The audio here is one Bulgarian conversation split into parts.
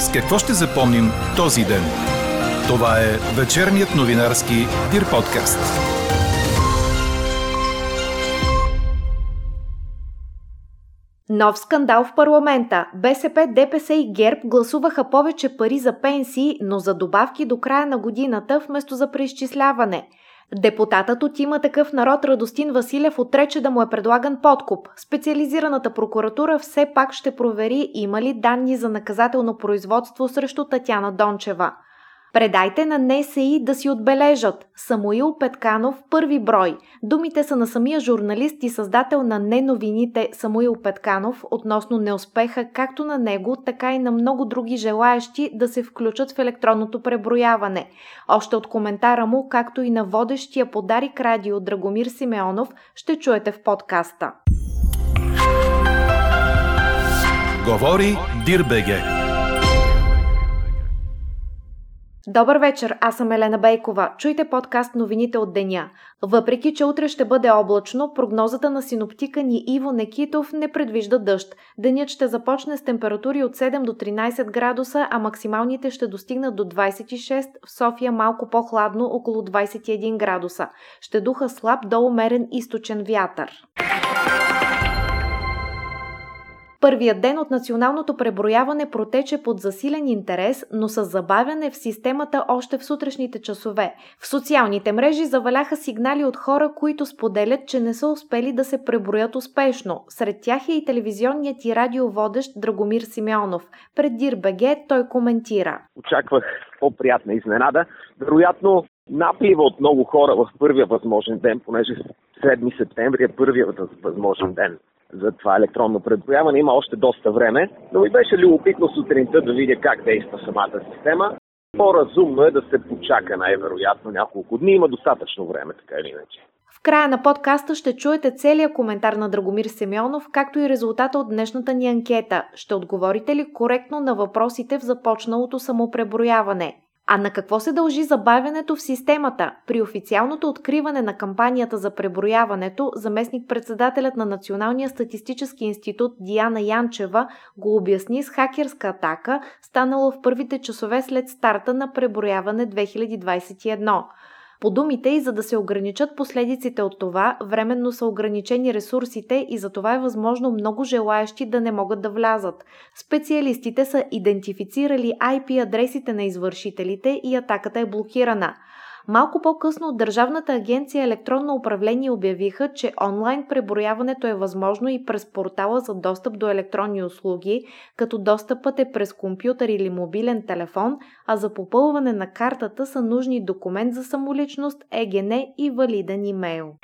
С какво ще запомним този ден? Това е вечерният новинарски Дир подкаст. Нов скандал в парламента. БСП, ДПС и ГЕРБ гласуваха повече пари за пенсии, но за добавки до края на годината вместо за преизчисляване – Депутатът от има такъв народ Радостин Василев отрече да му е предлаган подкуп. Специализираната прокуратура все пак ще провери има ли данни за наказателно производство срещу Татяна Дончева. Предайте на НСИ да си отбележат. Самуил Петканов, първи брой. Думите са на самия журналист и създател на неновините Самуил Петканов относно неуспеха както на него, така и на много други желаящи да се включат в електронното преброяване. Още от коментара му, както и на водещия подарик радио Драгомир Симеонов, ще чуете в подкаста. Говори Дирбеге. Добър вечер, аз съм Елена Бейкова. Чуйте подкаст новините от деня. Въпреки, че утре ще бъде облачно, прогнозата на синоптика ни Иво Некитов не предвижда дъжд. Денят ще започне с температури от 7 до 13 градуса, а максималните ще достигнат до 26, в София малко по-хладно, около 21 градуса. Ще духа слаб до умерен източен вятър. Първият ден от националното преброяване протече под засилен интерес, но с забавяне в системата още в сутрешните часове. В социалните мрежи заваляха сигнали от хора, които споделят, че не са успели да се преброят успешно. Сред тях е и телевизионният и радиоводещ Драгомир Симеонов. Пред Дирбеге той коментира. Очаквах по-приятна изненада. Вероятно наплива от много хора в първия възможен ден, понеже 7 септември е първият възможен ден за това електронно предброяване. Има още доста време, но ми беше любопитно сутринта да видя как действа самата система. По-разумно е да се почака най-вероятно няколко дни. Има достатъчно време, така или иначе. В края на подкаста ще чуете целият коментар на Драгомир Семенов, както и резултата от днешната ни анкета. Ще отговорите ли коректно на въпросите в започналото самопреброяване? А на какво се дължи забавянето в системата? При официалното откриване на кампанията за преброяването, заместник-председателят на Националния статистически институт Диана Янчева го обясни с хакерска атака, станала в първите часове след старта на преброяване 2021. По думите и за да се ограничат последиците от това, временно са ограничени ресурсите и за това е възможно много желаящи да не могат да влязат. Специалистите са идентифицирали IP адресите на извършителите и атаката е блокирана. Малко по-късно от Държавната агенция електронно управление обявиха, че онлайн преброяването е възможно и през портала за достъп до електронни услуги, като достъпът е през компютър или мобилен телефон, а за попълване на картата са нужни документ за самоличност, ЕГН и валиден имейл.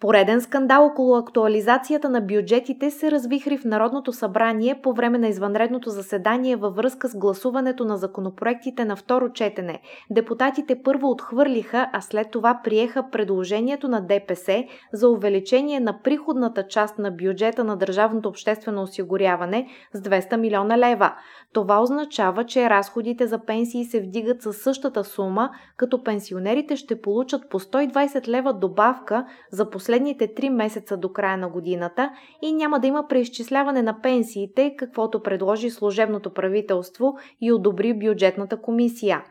Пореден скандал около актуализацията на бюджетите се развихри в Народното събрание по време на извънредното заседание във връзка с гласуването на законопроектите на второ четене. Депутатите първо отхвърлиха, а след това приеха предложението на ДПС за увеличение на приходната част на бюджета на Държавното обществено осигуряване с 200 милиона лева. Това означава, че разходите за пенсии се вдигат със същата сума, като пенсионерите ще получат по 120 лева добавка за последните 3 месеца до края на годината и няма да има преизчисляване на пенсиите, каквото предложи служебното правителство и одобри бюджетната комисия.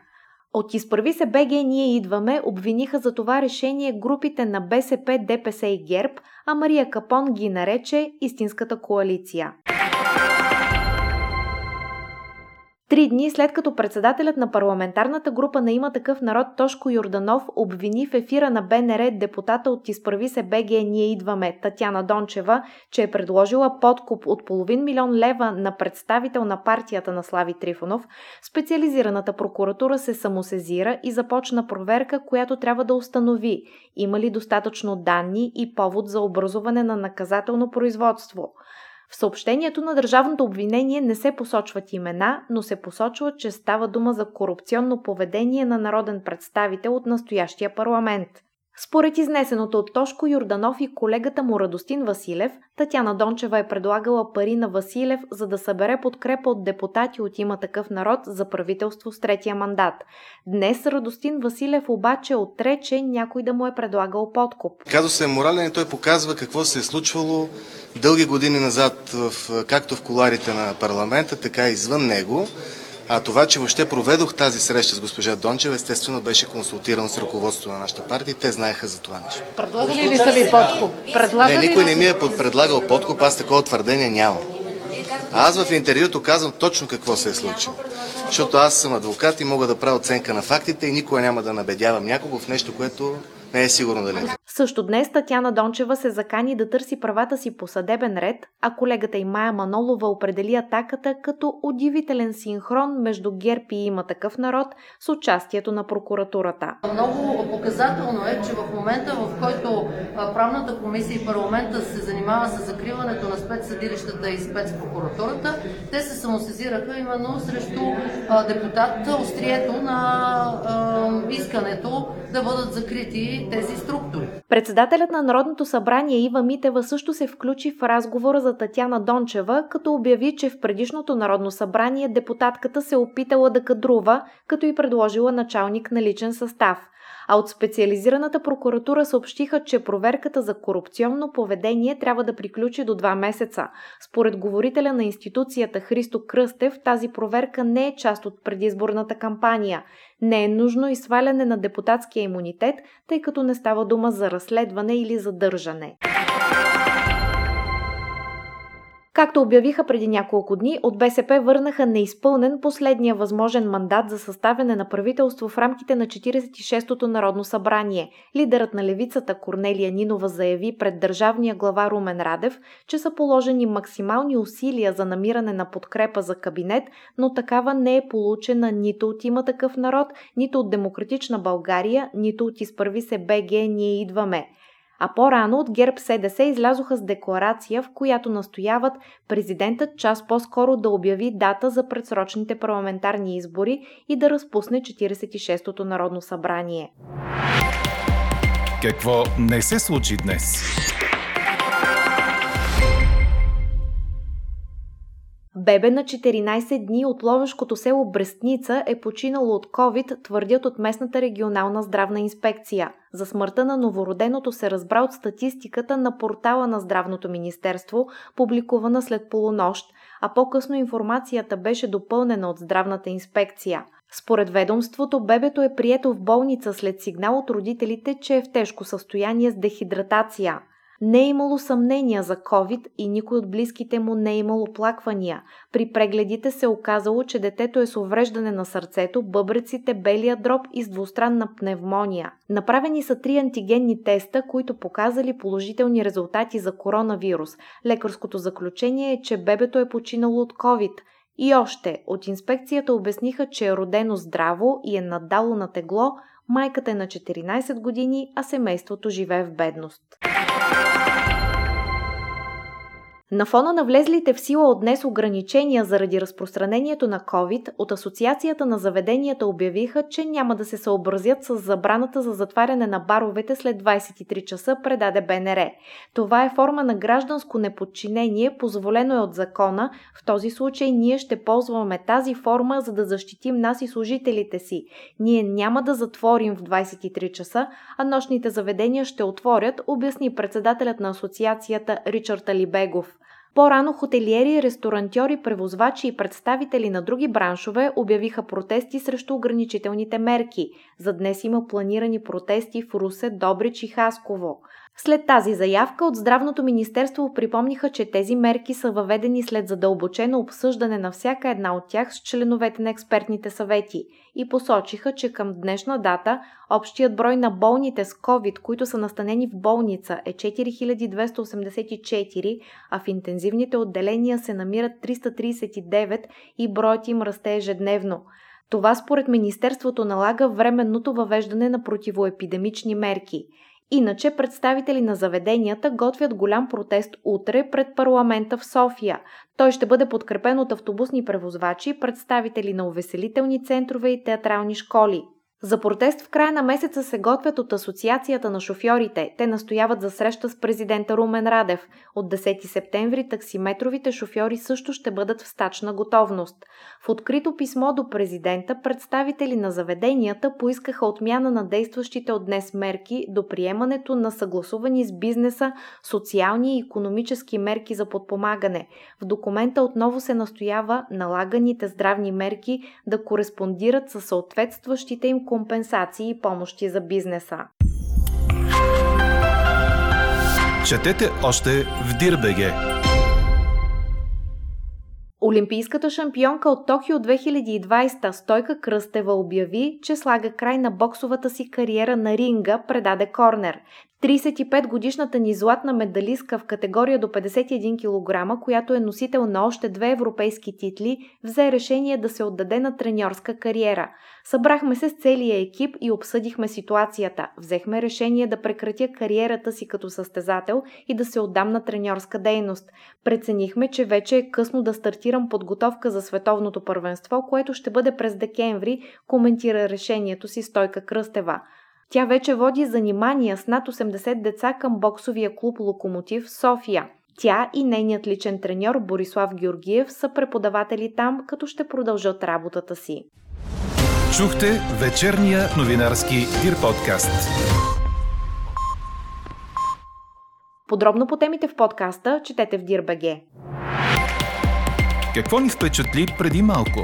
От изправи се БГ ние идваме обвиниха за това решение групите на БСП, ДПС и ГЕРБ, а Мария Капон ги нарече истинската коалиция. Три дни след като председателят на парламентарната група на има такъв народ Тошко Йорданов обвини в ефира на БНР депутата от Изправи се БГ! Ние идваме Татяна Дончева, че е предложила подкуп от половин милион лева на представител на партията на Слави Трифонов, специализираната прокуратура се самосезира и започна проверка, която трябва да установи има ли достатъчно данни и повод за образуване на наказателно производство – в съобщението на държавното обвинение не се посочват имена, но се посочва, че става дума за корупционно поведение на народен представител от настоящия парламент. Според изнесеното от Тошко Юрданов и колегата му Радостин Василев, Татяна Дончева е предлагала пари на Василев, за да събере подкрепа от депутати от има такъв народ за правителство с третия мандат. Днес Радостин Василев обаче отрече някой да му е предлагал подкуп. Казва се морален и той показва какво се е случвало дълги години назад, в, както в коларите на парламента, така и извън него. А това, че въобще проведох тази среща с госпожа Дончева, естествено беше консултиран с ръководството на нашата партия и те знаеха за това нещо. Предлагали ли са ви подкуп? Не, никой не ми е предлагал подкуп, аз такова твърдение нямам. Аз в интервюто казвам точно какво се е случило. Защото аз съм адвокат и мога да правя оценка на фактите и никога няма да набедявам някого в нещо, което не е сигурно дали. Също днес Татяна Дончева се закани да търси правата си по съдебен ред, а колегата и Майя Манолова определи атаката като удивителен синхрон между ГЕРБ и има такъв народ с участието на прокуратурата. Много показателно е, че в момента, в който правната комисия и парламента се занимава с закриването на спецсъдилищата и спецпрокуратурата, те се самосезираха именно срещу депутат острието на искането да бъдат закрити тези структури. Председателят на Народното събрание Ива Митева също се включи в разговора за Татяна Дончева, като обяви, че в предишното Народно събрание депутатката се опитала да кадрува, като и предложила началник на личен състав а от специализираната прокуратура съобщиха, че проверката за корупционно поведение трябва да приключи до два месеца. Според говорителя на институцията Христо Кръстев, тази проверка не е част от предизборната кампания. Не е нужно и сваляне на депутатския имунитет, тъй като не става дума за разследване или задържане. Както обявиха преди няколко дни, от БСП върнаха неизпълнен последния възможен мандат за съставяне на правителство в рамките на 46-то Народно събрание. Лидерът на левицата Корнелия Нинова заяви пред държавния глава Румен Радев, че са положени максимални усилия за намиране на подкрепа за кабинет, но такава не е получена нито от има такъв народ, нито от Демократична България, нито от Изпърви се БГ Ние идваме а по-рано от ГЕРБ СДС излязоха с декларация, в която настояват президентът час по-скоро да обяви дата за предсрочните парламентарни избори и да разпусне 46-то Народно събрание. Какво не се случи днес? Бебе на 14 дни от ловешкото село Брестница е починало от COVID, твърдят от местната регионална здравна инспекция. За смъртта на новороденото се разбра от статистиката на портала на Здравното министерство, публикувана след полунощ, а по-късно информацията беше допълнена от здравната инспекция. Според ведомството, бебето е прието в болница след сигнал от родителите, че е в тежко състояние с дехидратация – не е имало съмнения за COVID и никой от близките му не е имал оплаквания. При прегледите се оказало, че детето е с увреждане на сърцето, бъбреците, белия дроб и с двустранна пневмония. Направени са три антигенни теста, които показали положителни резултати за коронавирус. Лекарското заключение е, че бебето е починало от COVID. И още, от инспекцията обясниха, че е родено здраво и е надало на тегло, майката е на 14 години, а семейството живее в бедност. На фона на влезлите в сила от днес ограничения заради разпространението на COVID, от Асоциацията на заведенията обявиха, че няма да се съобразят с забраната за затваряне на баровете след 23 часа, предаде БНР. Това е форма на гражданско неподчинение, позволено е от закона. В този случай ние ще ползваме тази форма, за да защитим нас и служителите си. Ние няма да затворим в 23 часа, а нощните заведения ще отворят, обясни председателят на асоциацията Ричард Алибегов. По-рано хотелиери, ресторантьори, превозвачи и представители на други браншове обявиха протести срещу ограничителните мерки. За днес има планирани протести в Русе, Добрич и Хасково. След тази заявка от Здравното министерство припомниха, че тези мерки са въведени след задълбочено обсъждане на всяка една от тях с членовете на експертните съвети и посочиха, че към днешна дата общият брой на болните с COVID, които са настанени в болница е 4284, а в интензивните отделения се намират 339 и броят им расте ежедневно. Това според Министерството налага временното въвеждане на противоепидемични мерки – Иначе представители на заведенията готвят голям протест утре пред парламента в София. Той ще бъде подкрепен от автобусни превозвачи, представители на увеселителни центрове и театрални школи. За протест в края на месеца се готвят от Асоциацията на шофьорите. Те настояват за среща с президента Румен Радев. От 10 септември таксиметровите шофьори също ще бъдат в стачна готовност. В открито писмо до президента представители на заведенията поискаха отмяна на действащите от днес мерки до приемането на съгласувани с бизнеса социални и економически мерки за подпомагане. В документа отново се настоява налаганите здравни мерки да кореспондират с съответстващите им компенсации и помощи за бизнеса. Четете още в Дирбеге! Олимпийската шампионка от Токио 2020 Стойка Кръстева обяви, че слага край на боксовата си кариера на ринга, предаде Корнер. 35-годишната ни златна медалистка в категория до 51 кг, която е носител на още две европейски титли, взе решение да се отдаде на треньорска кариера. Събрахме се с целия екип и обсъдихме ситуацията. Взехме решение да прекратя кариерата си като състезател и да се отдам на треньорска дейност. Преценихме, че вече е късно да стартирам подготовка за световното първенство, което ще бъде през декември, коментира решението си Стойка Кръстева. Тя вече води занимания с над 80 деца към боксовия клуб Локомотив София. Тя и нейният личен треньор Борислав Георгиев са преподаватели там, като ще продължат работата си. Чухте вечерния новинарски Дир подкаст. Подробно по темите в подкаста четете в Дирбеге. Какво ни впечатли преди малко?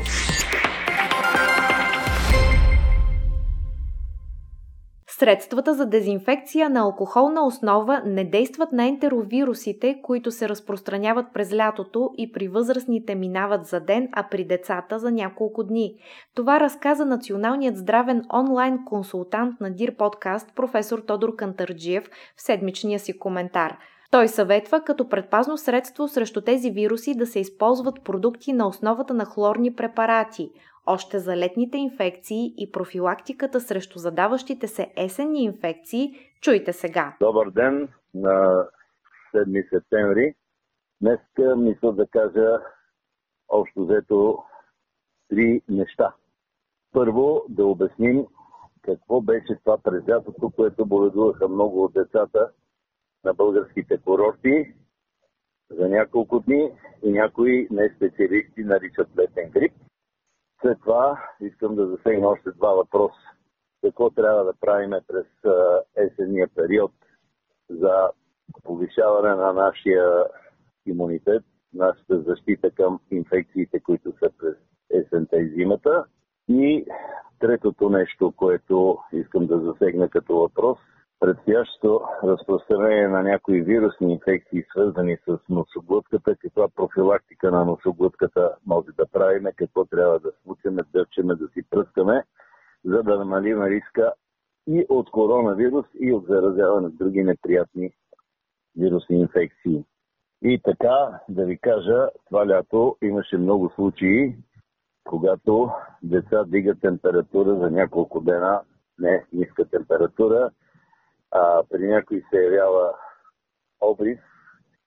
Средствата за дезинфекция на алкохолна основа не действат на ентеровирусите, които се разпространяват през лятото и при възрастните минават за ден, а при децата за няколко дни. Това разказа националният здравен онлайн консултант на Дир подкаст професор Тодор Кантарджиев в седмичния си коментар. Той съветва като предпазно средство срещу тези вируси да се използват продукти на основата на хлорни препарати – още за летните инфекции и профилактиката срещу задаващите се есенни инфекции, чуйте сега. Добър ден на 7 септември. Днес мисля да кажа общо взето три неща. Първо да обясним какво беше това през лятото, което боледуваха много от децата на българските курорти за няколко дни и някои не специалисти наричат летен грип. След това искам да засегна още два въпроса. Какво трябва да правим през есенния период за повишаване на нашия имунитет, нашата защита към инфекциите, които са през есента и зимата. И третото нещо, което искам да засегна като въпрос, предстоящото разпространение на някои вирусни инфекции, свързани с носоглътката, каква профилактика на носоглътката може да правим, какво трябва да случиме, дърчеме, да си пръскаме, за да намалим риска и от коронавирус, и от заразяване с други неприятни вирусни инфекции. И така, да ви кажа, това лято имаше много случаи, когато деца дигат температура за няколко дена, не ниска температура, а, при някой се явява обрив.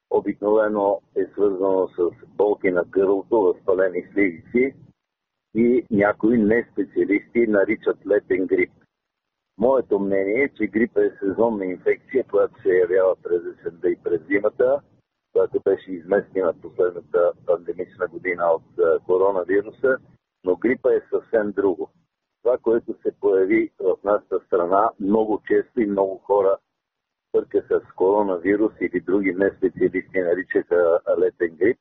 Обикновено е свързано с болки на гърлото, възпалени слизици и някои не специалисти наричат летен грип. Моето мнение е, че грип е сезонна инфекция, която се явява през есента и през зимата, която беше изместена последната пандемична година от коронавируса, но грипа е съвсем друго това, което се появи в нашата страна, много често и много хора пърка с коронавирус или други неспециалисти наричаха летен грип,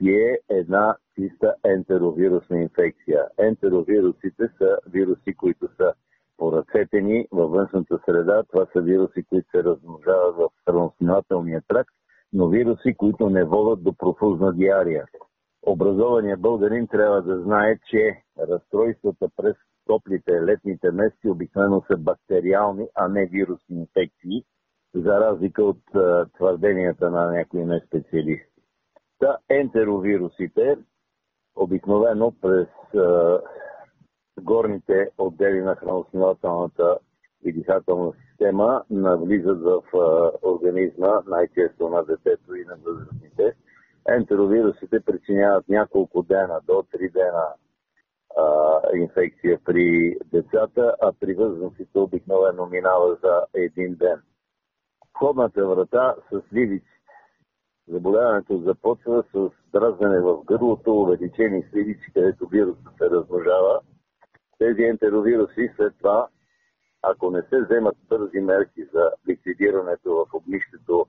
и е една чиста ентеровирусна инфекция. Ентеровирусите са вируси, които са поръцетени във външната среда. Това са вируси, които се размножават в храносмилателния тракт, но вируси, които не водят до профузна диария. Образованият българин трябва да знае, че разстройствата през топлите летните месеци обикновено са бактериални, а не вирусни инфекции, за разлика от а, твърденията на някои неспециалисти. Та ентеровирусите обикновено през а, горните отдели на храносмилателната и дихателна система навлизат в а, организма, най-често на детето и на възрастните. Ентеровирусите причиняват няколко дена, до 3 дена а, инфекция при децата, а при възрастните обикновено минава за един ден. Входната врата с ливици. Заболяването започва с дразнене в гърлото, увеличени сливици, където вирусът се размножава. Тези ентеровируси след това, ако не се вземат бързи мерки за ликвидирането в огнището,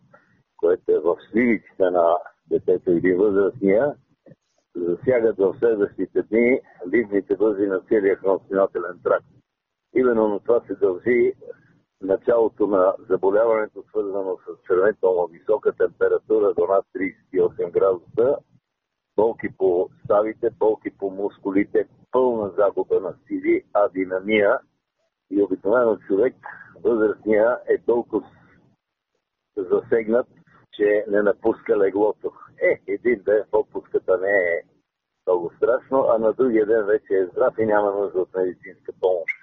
което е в сливиците на детето или възрастния, засягат в следващите дни ливните възли на целия храносминателен тракт. Именно на това се дължи началото на заболяването, свързано с сравнително висока температура до над 38 градуса, болки по ставите, болки по мускулите, пълна загуба на сили, адинамия и обикновено човек, възрастния е толкова засегнат, че не напуска леглото. Е, един ден отпуската не е много страшно, а на другия ден вече е здрав и няма нужда от медицинска помощ.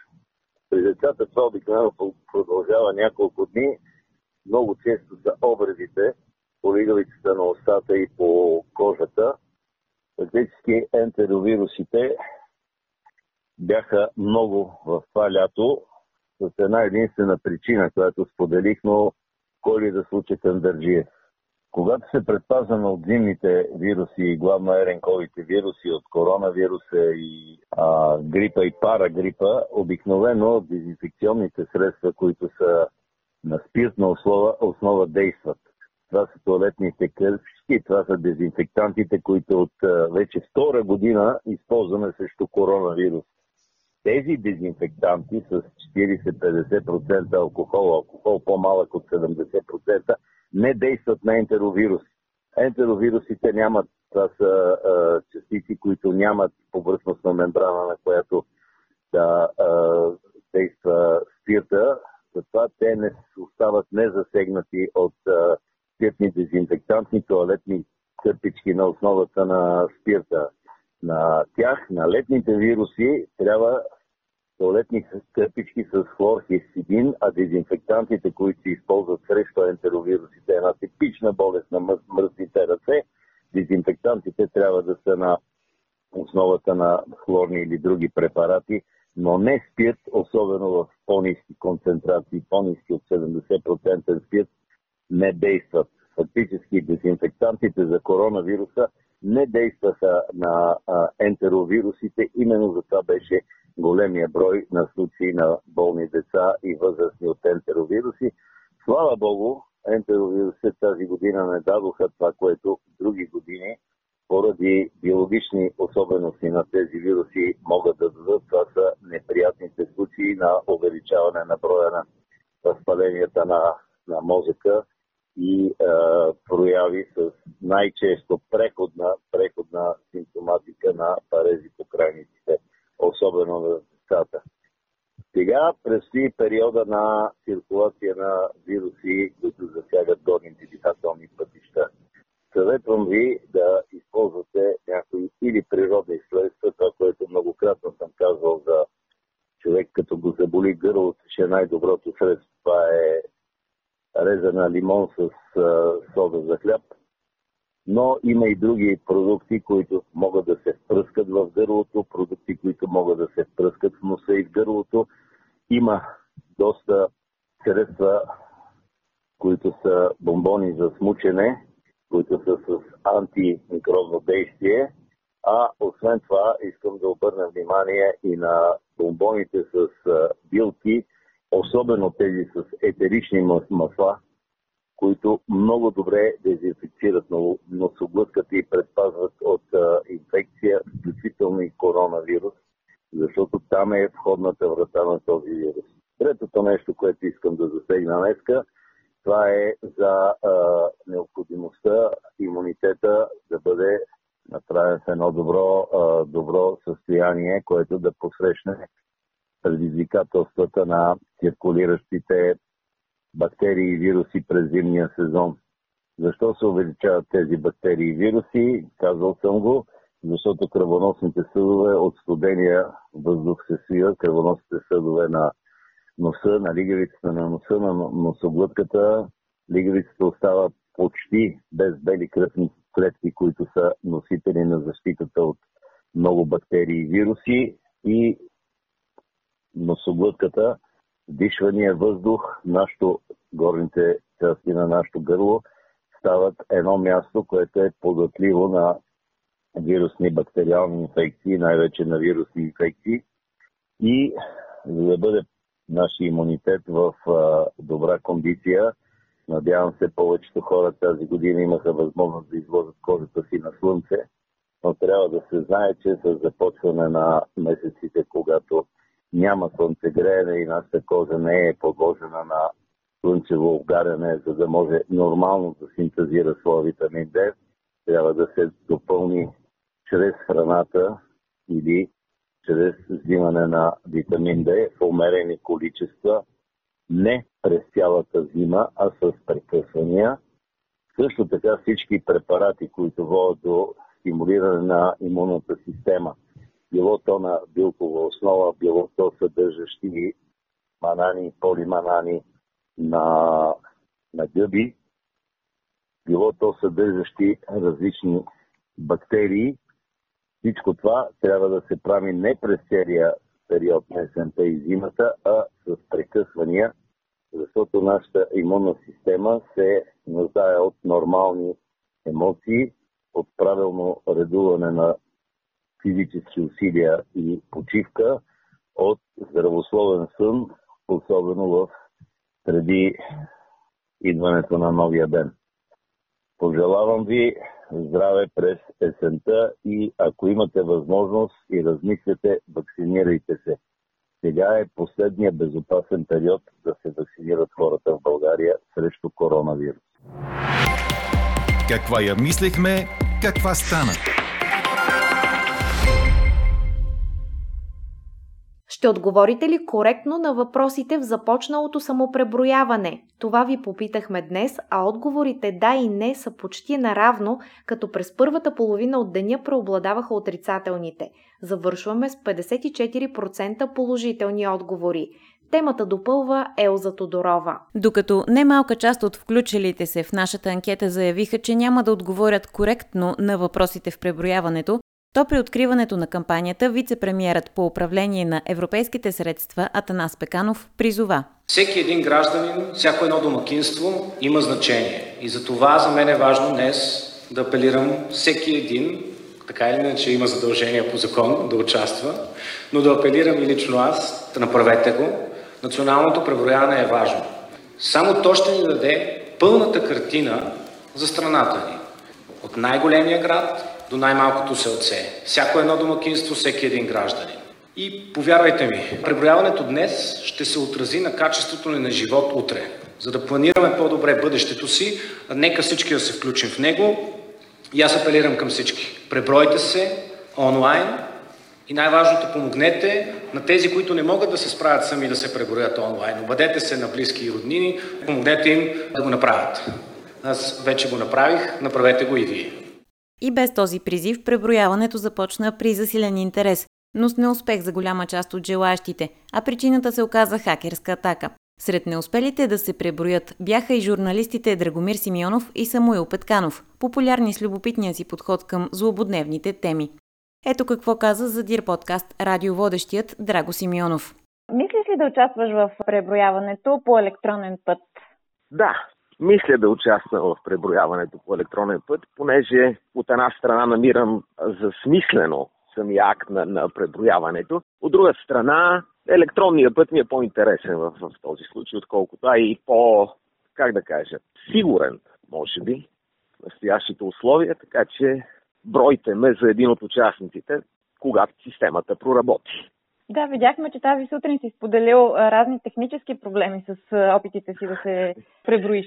При децата това обикновено продължава няколко дни. Много често са обредите по лигавицата на устата и по кожата. Фактически ентеровирусите бяха много в това лято с една единствена причина, която споделих, но кой да случи Кандърджиев. Когато се предпазваме от зимните вируси, главно еренковите вируси, от коронавируса и а, грипа и парагрипа, обикновено дезинфекционните средства, които са на спиртна основа, основа действат. Това са туалетните кърпички, това са дезинфектантите, които от а, вече втора година използваме срещу коронавирус. Тези дезинфектанти с 40-50% алкохол, алкохол по-малък от 70%, не действат на ентеровируси. Ентеровирусите нямат, това са а, частици, които нямат повърхностна мембрана, на която да а, действа спирта, затова те не остават незасегнати от а, спиртни дезинфектантни туалетни кърпички на основата на спирта. На тях, на летните вируси, трябва туалетни кърпички с хлорхексидин, а дезинфектантите, които се използват срещу ентеровирусите, една типична болест на мръсните ръце, дезинфектантите трябва да са на основата на хлорни или други препарати, но не спирт, особено в по-низки концентрации, по-низки от 70% спирт, не действат. Фактически дезинфектантите за коронавируса не действаха на а, ентеровирусите, именно за това беше големия брой на случаи на болни деца и възрастни от ентеровируси. Слава Богу, ентеровирусите тази година не дадоха това, което други години поради биологични особености на тези вируси могат да дадат. Това са неприятните случаи на увеличаване на броя на възпаленията на, на мозъка и е, прояви с най-често преходна, преходна симптоматика на парези по крайниците особено на децата. Сега предстои периода на циркулация на вируси, които засягат горните дихателни пътища. Съветвам ви да използвате някои или природни средства, това, което многократно съм казвал за човек, като го заболи гърлото, че е най-доброто средство. Това е резана лимон с сода за хляб – но има и други продукти, които могат да се впръскат в гърлото, продукти, които могат да се впръскат в носа и в гърлото. Има доста средства, които са бомбони за смучене, които са с антимикробно действие. А освен това искам да обърна внимание и на бомбоните с билки, особено тези с етерични масла, които много добре дезинфекцират носоглътката и предпазват от а, инфекция, включително и коронавирус, защото там е входната врата на този вирус. Третото нещо, което искам да засегна днеска, това е за а, необходимостта имунитета да бъде направен в едно добро, а, добро състояние, което да посрещне предизвикателствата на циркулиращите бактерии и вируси през зимния сезон. Защо се увеличават тези бактерии и вируси? Казал съм го, защото кръвоносните съдове от студения въздух се свиват, кръвоносните съдове на носа, на лигавицата на носа, на носоглътката. Лигавицата остава почти без бели кръвни клетки, които са носители на защитата от много бактерии и вируси и носоглътката, дишвания въздух, нашото, горните части на нашето гърло стават едно място, което е податливо на вирусни бактериални инфекции, най-вече на вирусни инфекции. И за да бъде нашия имунитет в а, добра кондиция, надявам се повечето хора тази година имаха възможност да изложат кожата си на слънце, но трябва да се знае, че с започване на месеците, когато няма слънцегреене и нашата кожа не е подложена на слънчево обгаряне, за да може нормално да синтезира своя витамин D, трябва да се допълни чрез храната или чрез взимане на витамин D в умерени количества, не през цялата зима, а с прекъсвания. Също така всички препарати, които водят до стимулиране на имунната система, било то на билкова основа, било то съдържащи манани, полиманани на, на гъби, било то съдържащи различни бактерии, всичко това трябва да се прави не през целия период на есента и зимата, а с прекъсвания, защото нашата имунна система се нуждае от нормални емоции, от правилно редуване на физически усилия и почивка, от здравословен сън, особено в преди идването на новия ден. Пожелавам ви здраве през есента и ако имате възможност и размислете, вакцинирайте се. Сега е последния безопасен период да се вакцинират хората в България срещу коронавирус. Каква я мислехме, каква стана? Ще отговорите ли коректно на въпросите в започналото самопреброяване? Това ви попитахме днес, а отговорите да и не са почти наравно, като през първата половина от деня преобладаваха отрицателните. Завършваме с 54% положителни отговори. Темата допълва Елза Тодорова. Докато немалка част от включилите се в нашата анкета заявиха, че няма да отговорят коректно на въпросите в преброяването, то при откриването на кампанията вице-премьерът по управление на европейските средства Атанас Пеканов призова. Всеки един гражданин, всяко едно домакинство има значение. И за това за мен е важно днес да апелирам всеки един, така или иначе има задължение по закон да участва, но да апелирам и лично аз, да направете го. Националното преброяване е важно. Само то ще ни даде пълната картина за страната ни. От най-големия град до най-малкото селце. Всяко едно домакинство, всеки един гражданин. И повярвайте ми, преброяването днес ще се отрази на качеството ни на живот утре. За да планираме по-добре бъдещето си, нека всички да се включим в него. И аз апелирам към всички. Пребройте се онлайн и най-важното помогнете на тези, които не могат да се справят сами да се преброят онлайн. Обадете се на близки и роднини, помогнете им да го направят. Аз вече го направих, направете го и вие. И без този призив преброяването започна при засилен интерес, но с неуспех за голяма част от желаящите, а причината се оказа хакерска атака. Сред неуспелите да се преброят бяха и журналистите Драгомир Симеонов и Самуил Петканов, популярни с любопитния си подход към злободневните теми. Ето какво каза за Дир подкаст радиоводещият Драго Симеонов. Мислиш ли да участваш в преброяването по електронен път? Да, мисля да участвам в преброяването по електронен път, понеже от една страна намирам за смислено самия акт на, на преброяването. От друга страна, електронният път ми е по-интересен в, в този случай, отколкото а и по, как да кажа, сигурен, може би, в настоящите условия, така че бройте ме за един от участниците, когато системата проработи. Да, видяхме, че тази сутрин си споделил разни технически проблеми с опитите си да се преброиш.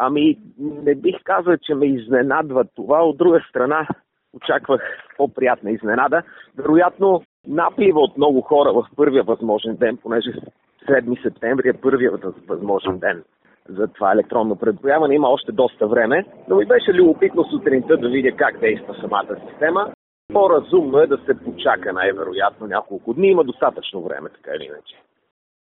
Ами, не бих казал, че ме изненадва това. От друга страна, очаквах по-приятна изненада. Вероятно, наплива от много хора в първия възможен ден, понеже 7 септември е първият възможен ден за това електронно предброяване. Има още доста време, но ми беше любопитно сутринта да видя как действа самата система. По-разумно е да се почака най-вероятно няколко дни. Има достатъчно време, така или иначе.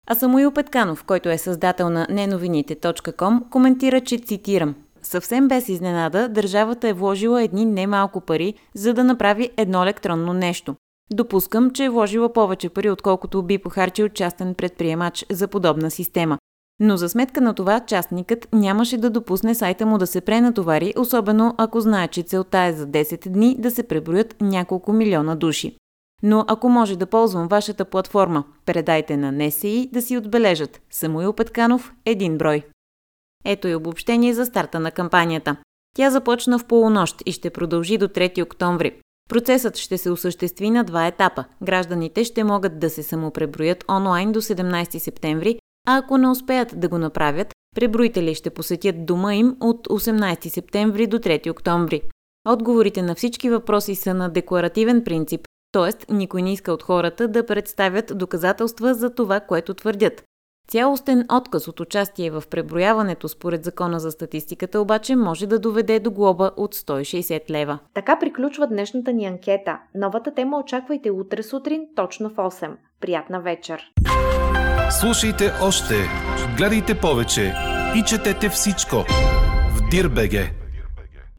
А Самуил Петканов, който е създател на неновините.com, коментира, че цитирам съвсем без изненада, държавата е вложила едни немалко пари, за да направи едно електронно нещо. Допускам, че е вложила повече пари, отколкото би похарчил частен предприемач за подобна система. Но за сметка на това, частникът нямаше да допусне сайта му да се пренатовари, особено ако знае, че целта е за 10 дни да се преброят няколко милиона души. Но ако може да ползвам вашата платформа, предайте на НСИ да си отбележат Самуил Петканов – един брой. Ето и обобщение за старта на кампанията. Тя започна в полунощ и ще продължи до 3 октомври. Процесът ще се осъществи на два етапа. Гражданите ще могат да се самопреброят онлайн до 17 септември, а ако не успеят да го направят, преброители ще посетят дома им от 18 септември до 3 октомври. Отговорите на всички въпроси са на декларативен принцип, т.е. никой не иска от хората да представят доказателства за това, което твърдят. Цялостен отказ от участие в преброяването според закона за статистиката обаче може да доведе до глоба от 160 лева. Така приключва днешната ни анкета. Новата тема очаквайте утре сутрин точно в 8. Приятна вечер! Слушайте още, гледайте повече и четете всичко в Дирбеге.